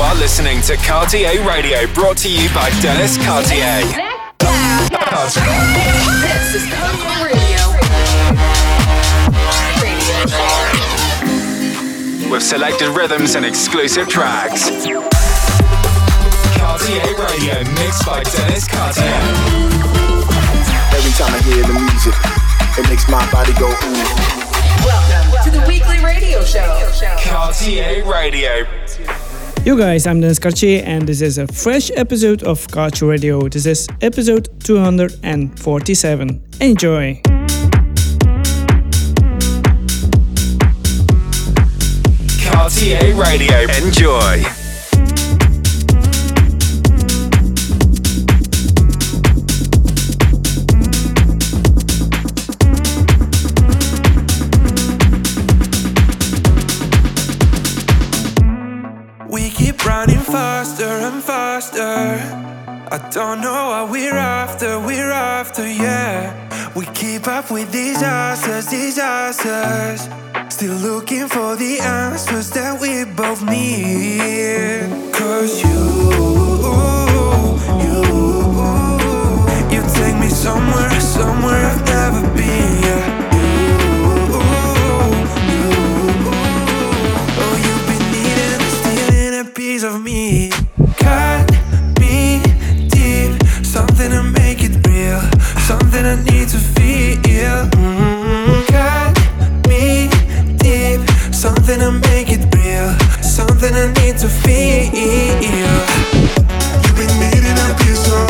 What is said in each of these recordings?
are listening to Cartier Radio, brought to you by Dennis Cartier. This is Cartier Radio. Radio. With selected rhythms and exclusive tracks. Cartier Radio, mixed by Dennis Cartier. Every time I hear the music, it makes my body go ooh. Welcome to the weekly radio show. Cartier Radio. Yo guys, I'm Dennis Cartier and this is a fresh episode of Cartier Radio. This is episode 247. Enjoy! Cartier Radio. Enjoy. And faster. I don't know what we're after, we're after, yeah. We keep up with disasters, disasters. Still looking for the answers that we both need. Cause you, you, you take me somewhere, somewhere I've never been, yeah. Oh, piece of me. Cut me deep, something to make it real, something I need to feel. Mm-hmm. Cut me deep, something to make it real, something I need to feel. You've been needing a piece of,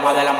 alma de la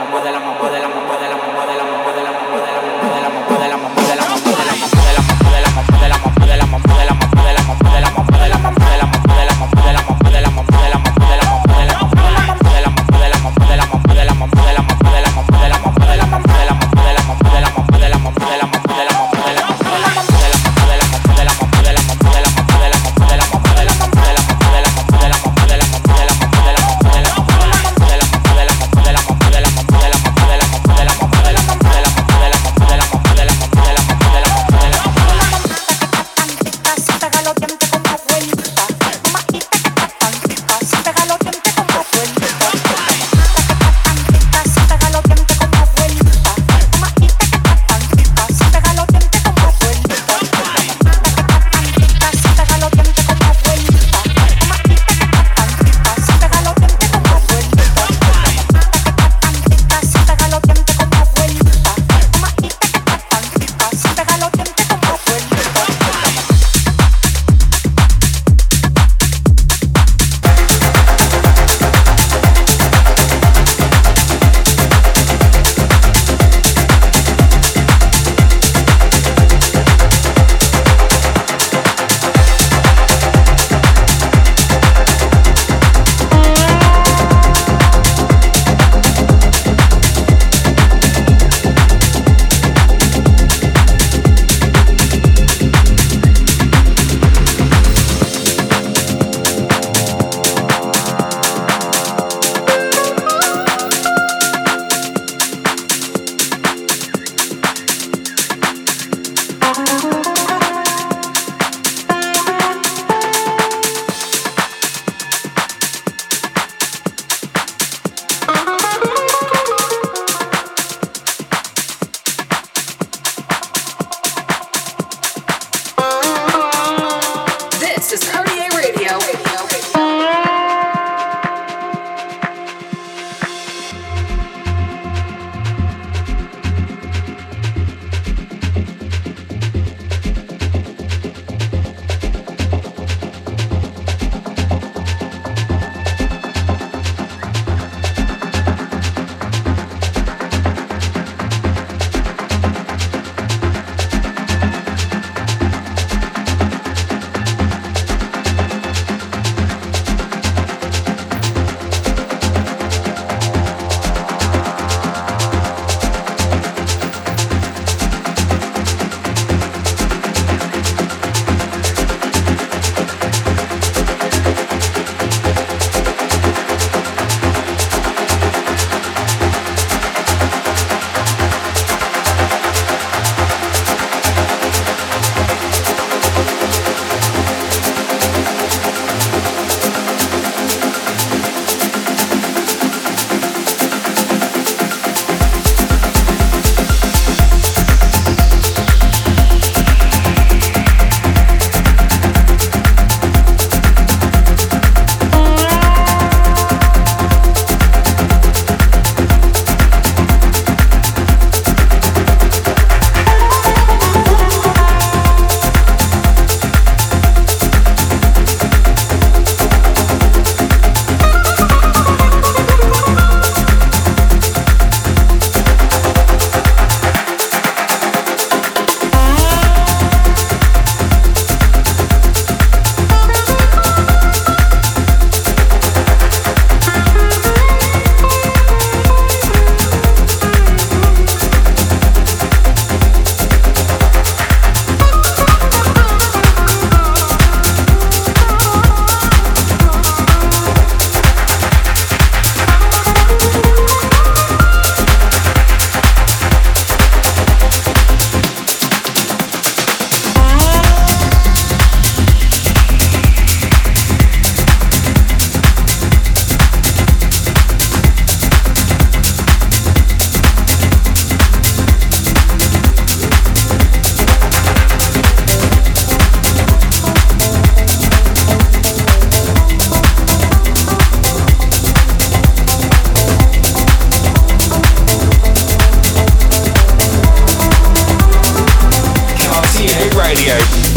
Radio.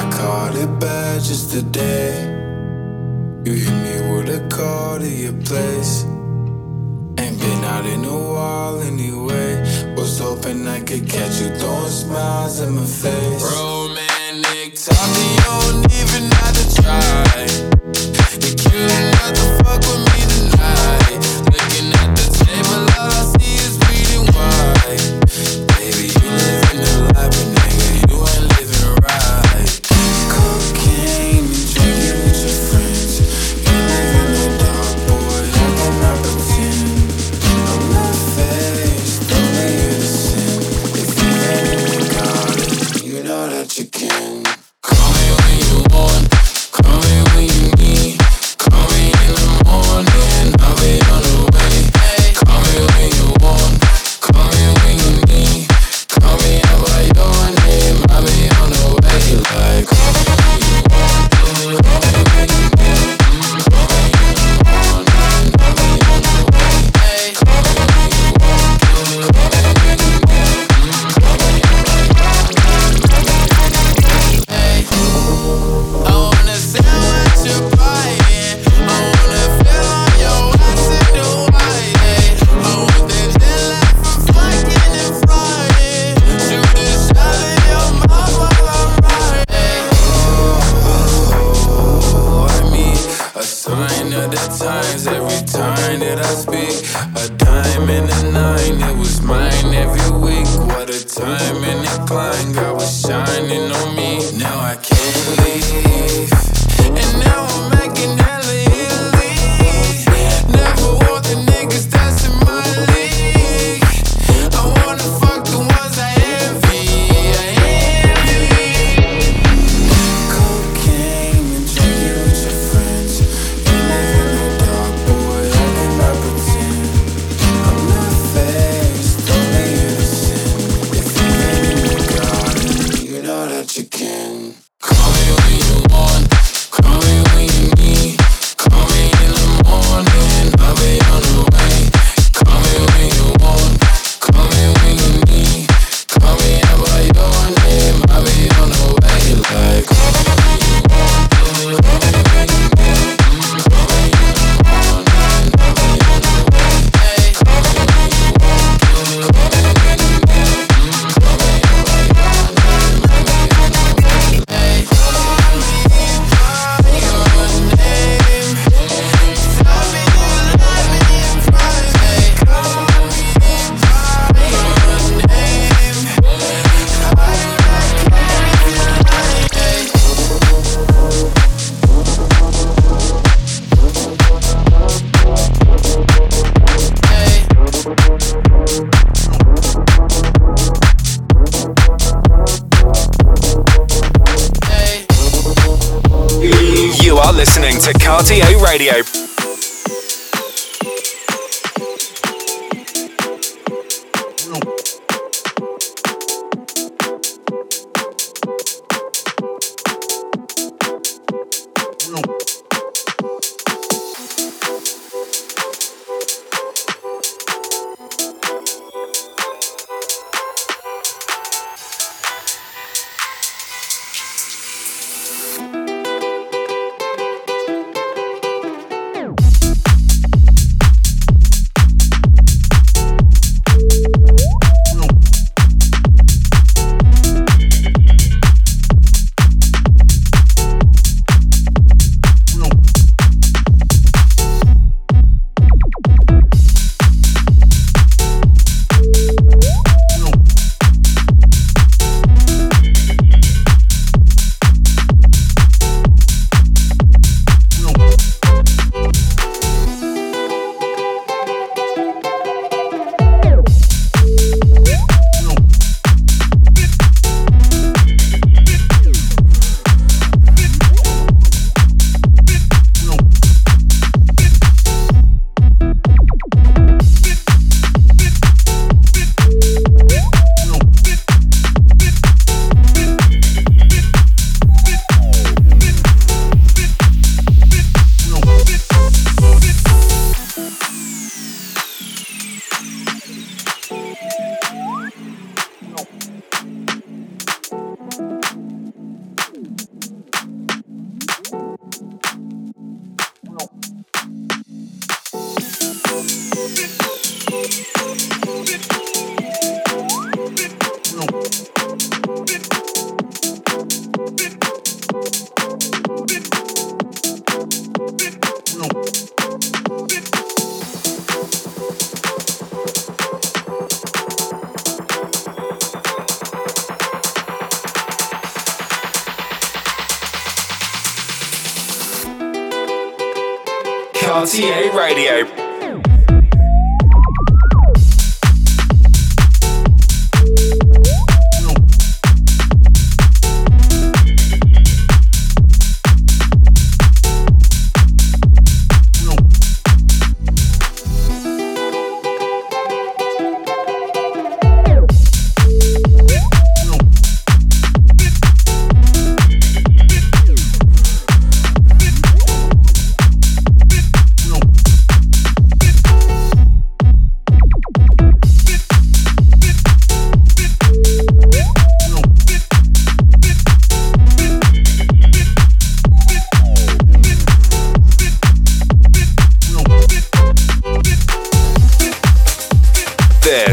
I caught it bad just today. You hit me with a call to your place. Ain't been out in a while anyway. Was hoping I could catch you throwing smiles in my face. Romantic talk, you don't even have to try. You're cute enough to fuck with me tonight. Looking at the table, all I see is bleeding white. Baby,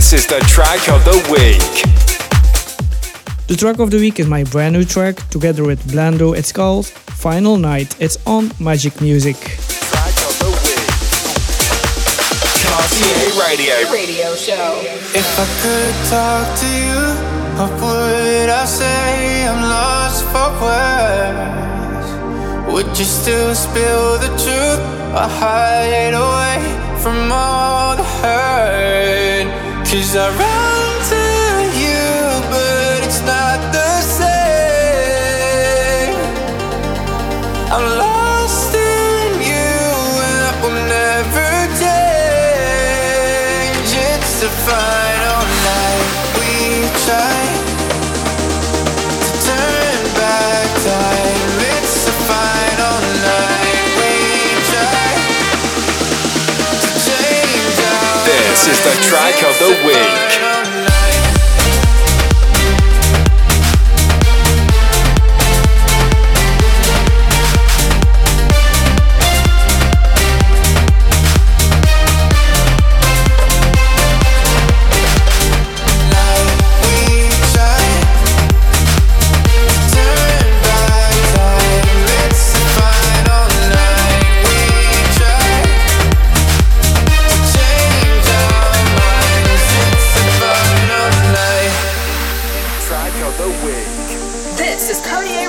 The track of the week The track of the week is my brand new track together with Blando. It's called Final Night. It's on Magic Music. Track of the week. Cartier Radio. Radio show. If I could talk to you, what would I say? I'm lost for words. Would you still spill the truth or hide away from all the hurt? Cause I run to you, but it's not the same. I'm is the track of the week.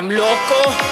I'm loco.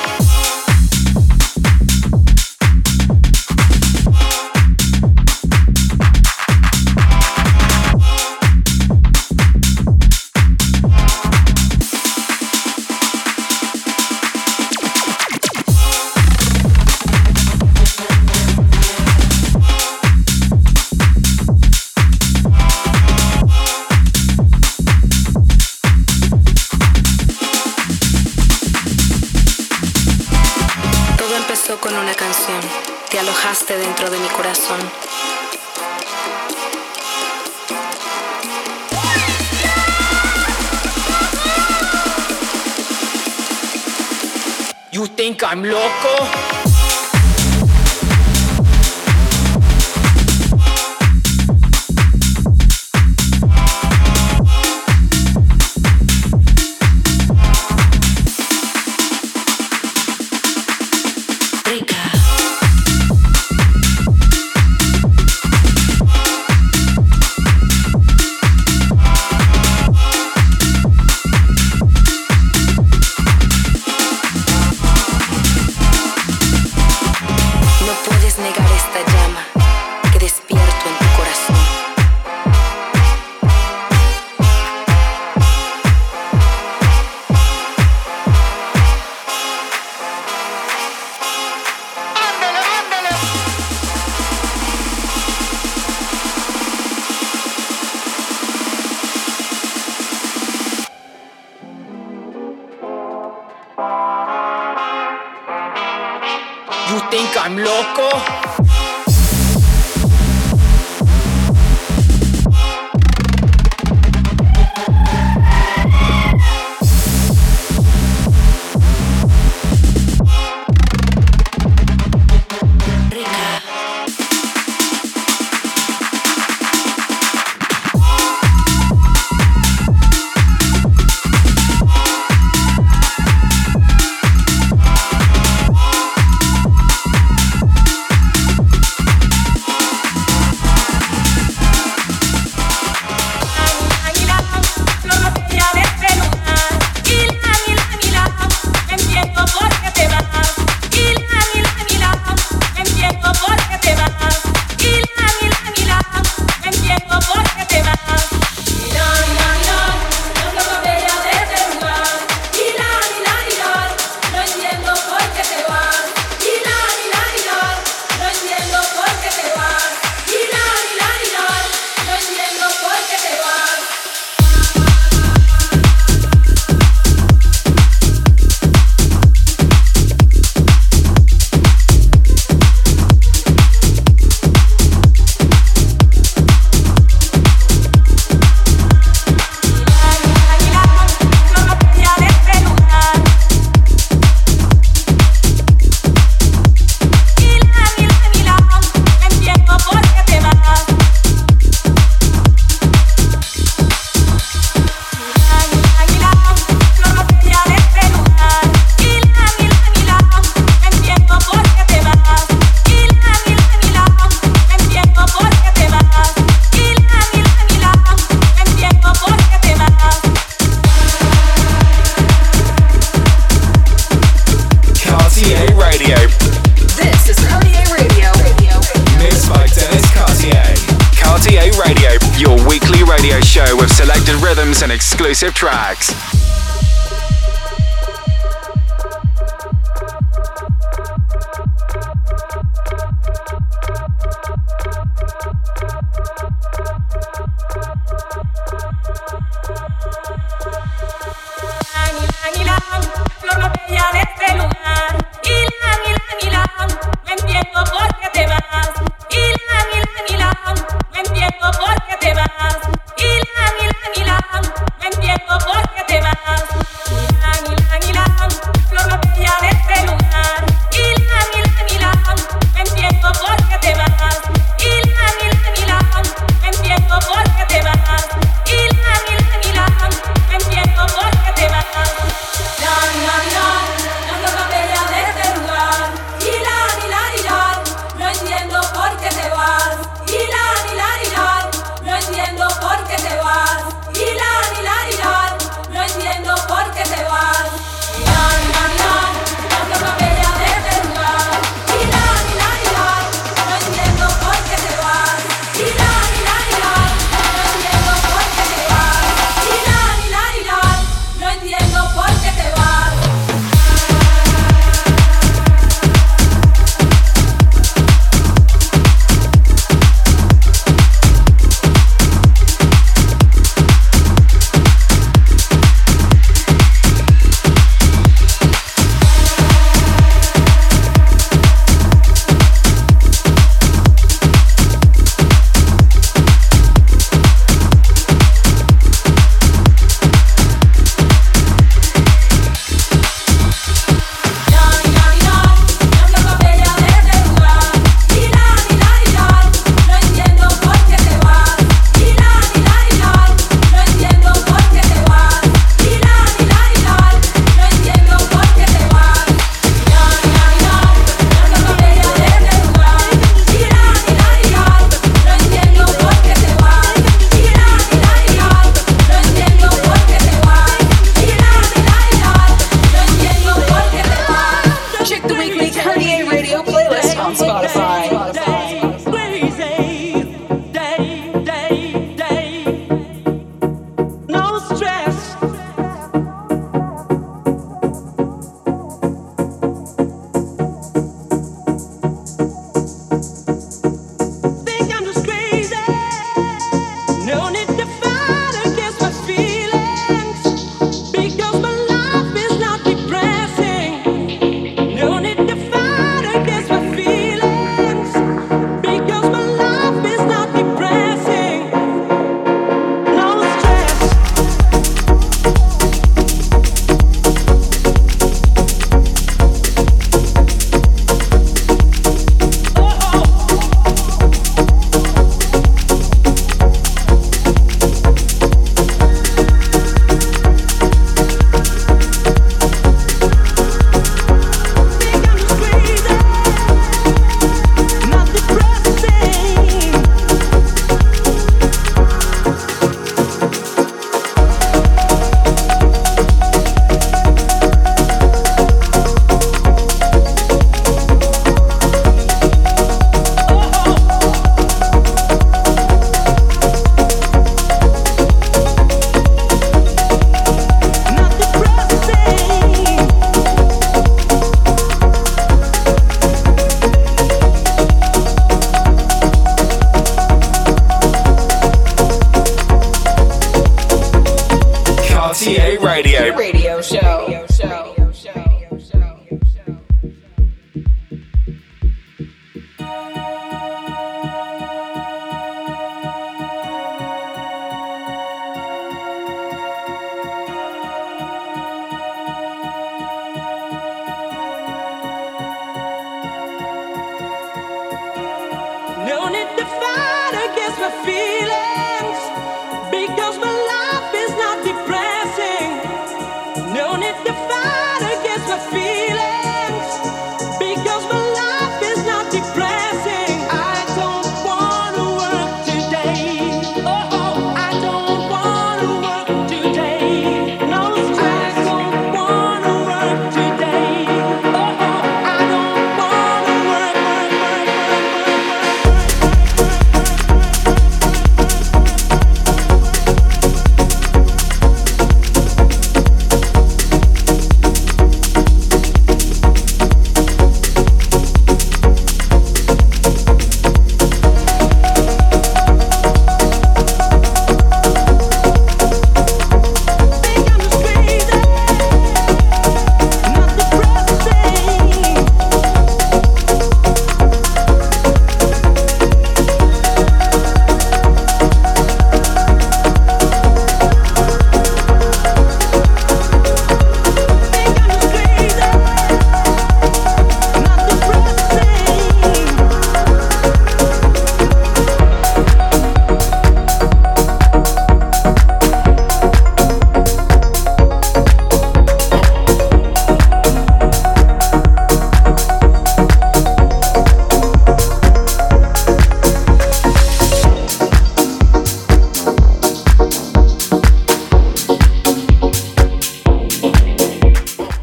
I'm loco. And exclusive tracks.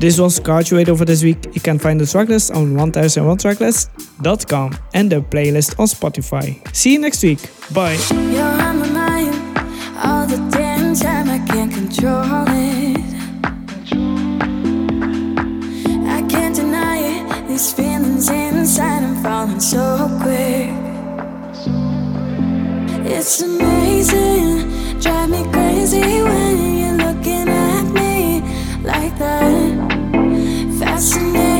This was Radio for this week. You can find the tracklist on 1001tracklist.com and the playlist on Spotify. See you next week. Bye. These feelings inside, I'm falling so quick. It's amazing, drive me crazy when you're looking at me like that. Fascinated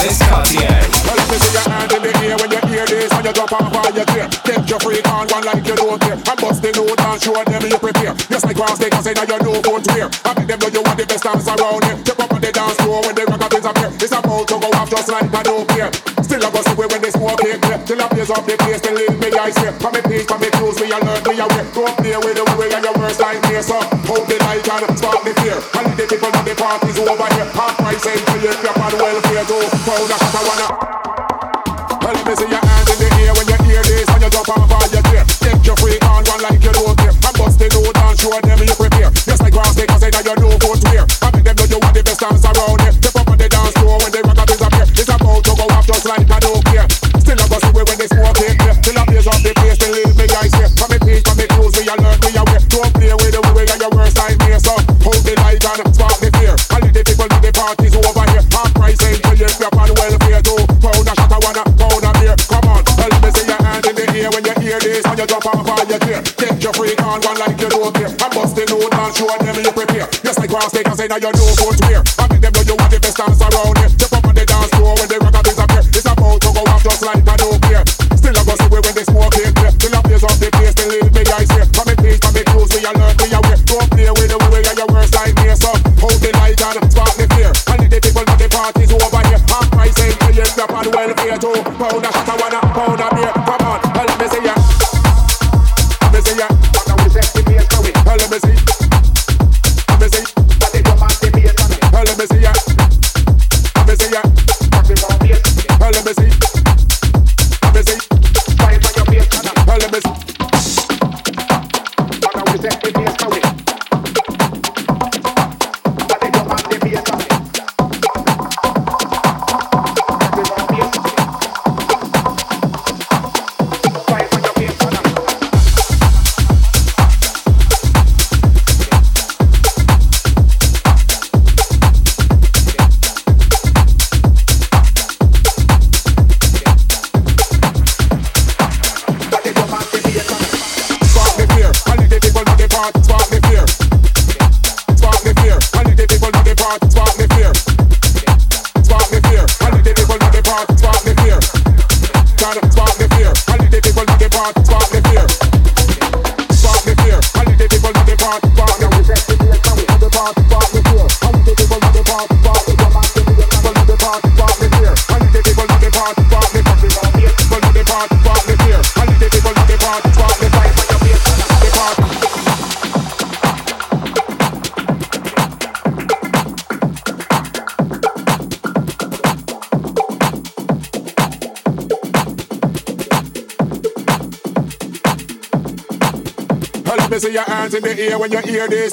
Mixed Cartier. Well, me see your hand in the air when you hear this and you drop off all your gear. Take your freak on one like you don't care. And bust the note and show them you prepare. Just like cross they can say now you know what's wear. I make them know you want the best dance around here. Step up on the dance floor when the rock is up here. It's about to go off just like I don't care. Still I go see when they smoke it clear. Till I blaze up the place, then leave me ice here. From me peace, from me clothes, me alert, me aware. Don't play with the way and your worst nightmare. So hold the light and spark the fear. And the people of the parties over here. Half price ain't till you clap on welfare. Go pound a shot, I wanna. you drop off fire your clear. get your freak on one like you don't care. I'm busting out and show them you prepare. Yes, I cross take and say now you know what's wear. I make them know you want the best dance around here. Jump up on the dance floor when the record is appear. It's about to go off just like I don't care. Still I go see where when they smoke in there. Till I blaze up the place, they leave me eyes here. Come and please, come and close, we alert, we aware. Don't play with the way you're your worst nightmare. So hold the light and spark the fear. And the people at the party's over here. Half price ain't paying, rap and welfare too. Powder shot, I wanna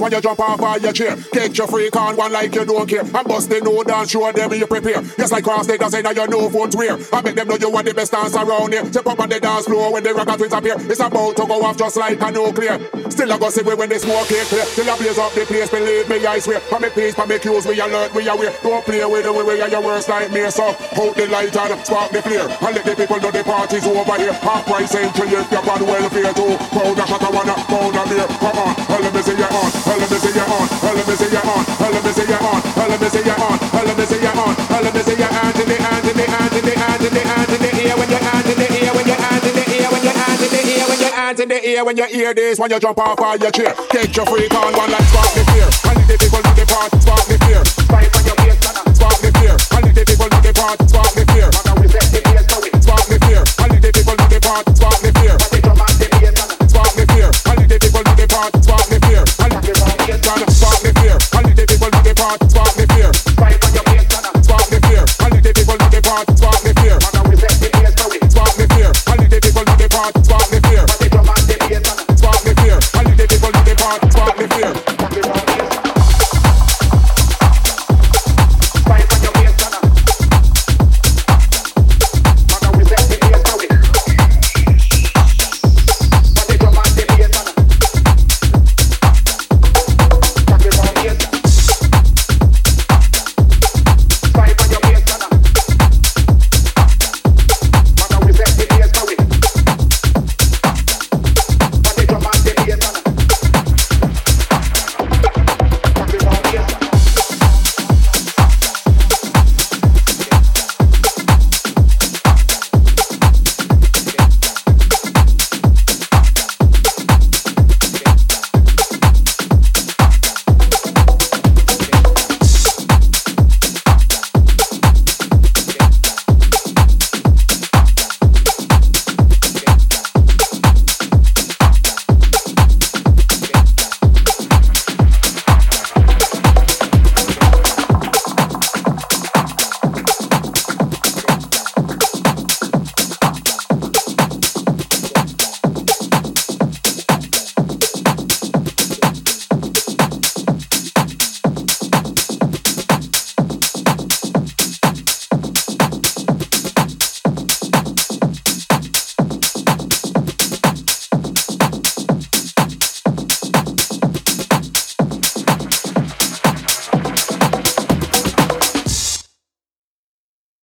When you jump off of your chair, get your freak on one like you don't care. And bust the no dance, show them you prepare. Just like cross they say now you know what's wear. I make them know you are the best dance around here. Step up on the dance floor when the rock twins appear. It's about to go off just like a nuclear. Still I go see when the smoke clear clear. Till I blaze up the place, believe me, I swear. For me peace, for me cues, we alert, we aware. Don't play with the way we are your worst nightmare. So hold the light and spark the flare. And let the people know the party's over here. Half price entry, if you're on welfare too. Pound a shot, wanna pound a beer. Come on, when you hear this when you jump off of your chair. Get your freak on one like spark the fear. And the people know the part, spark the fear.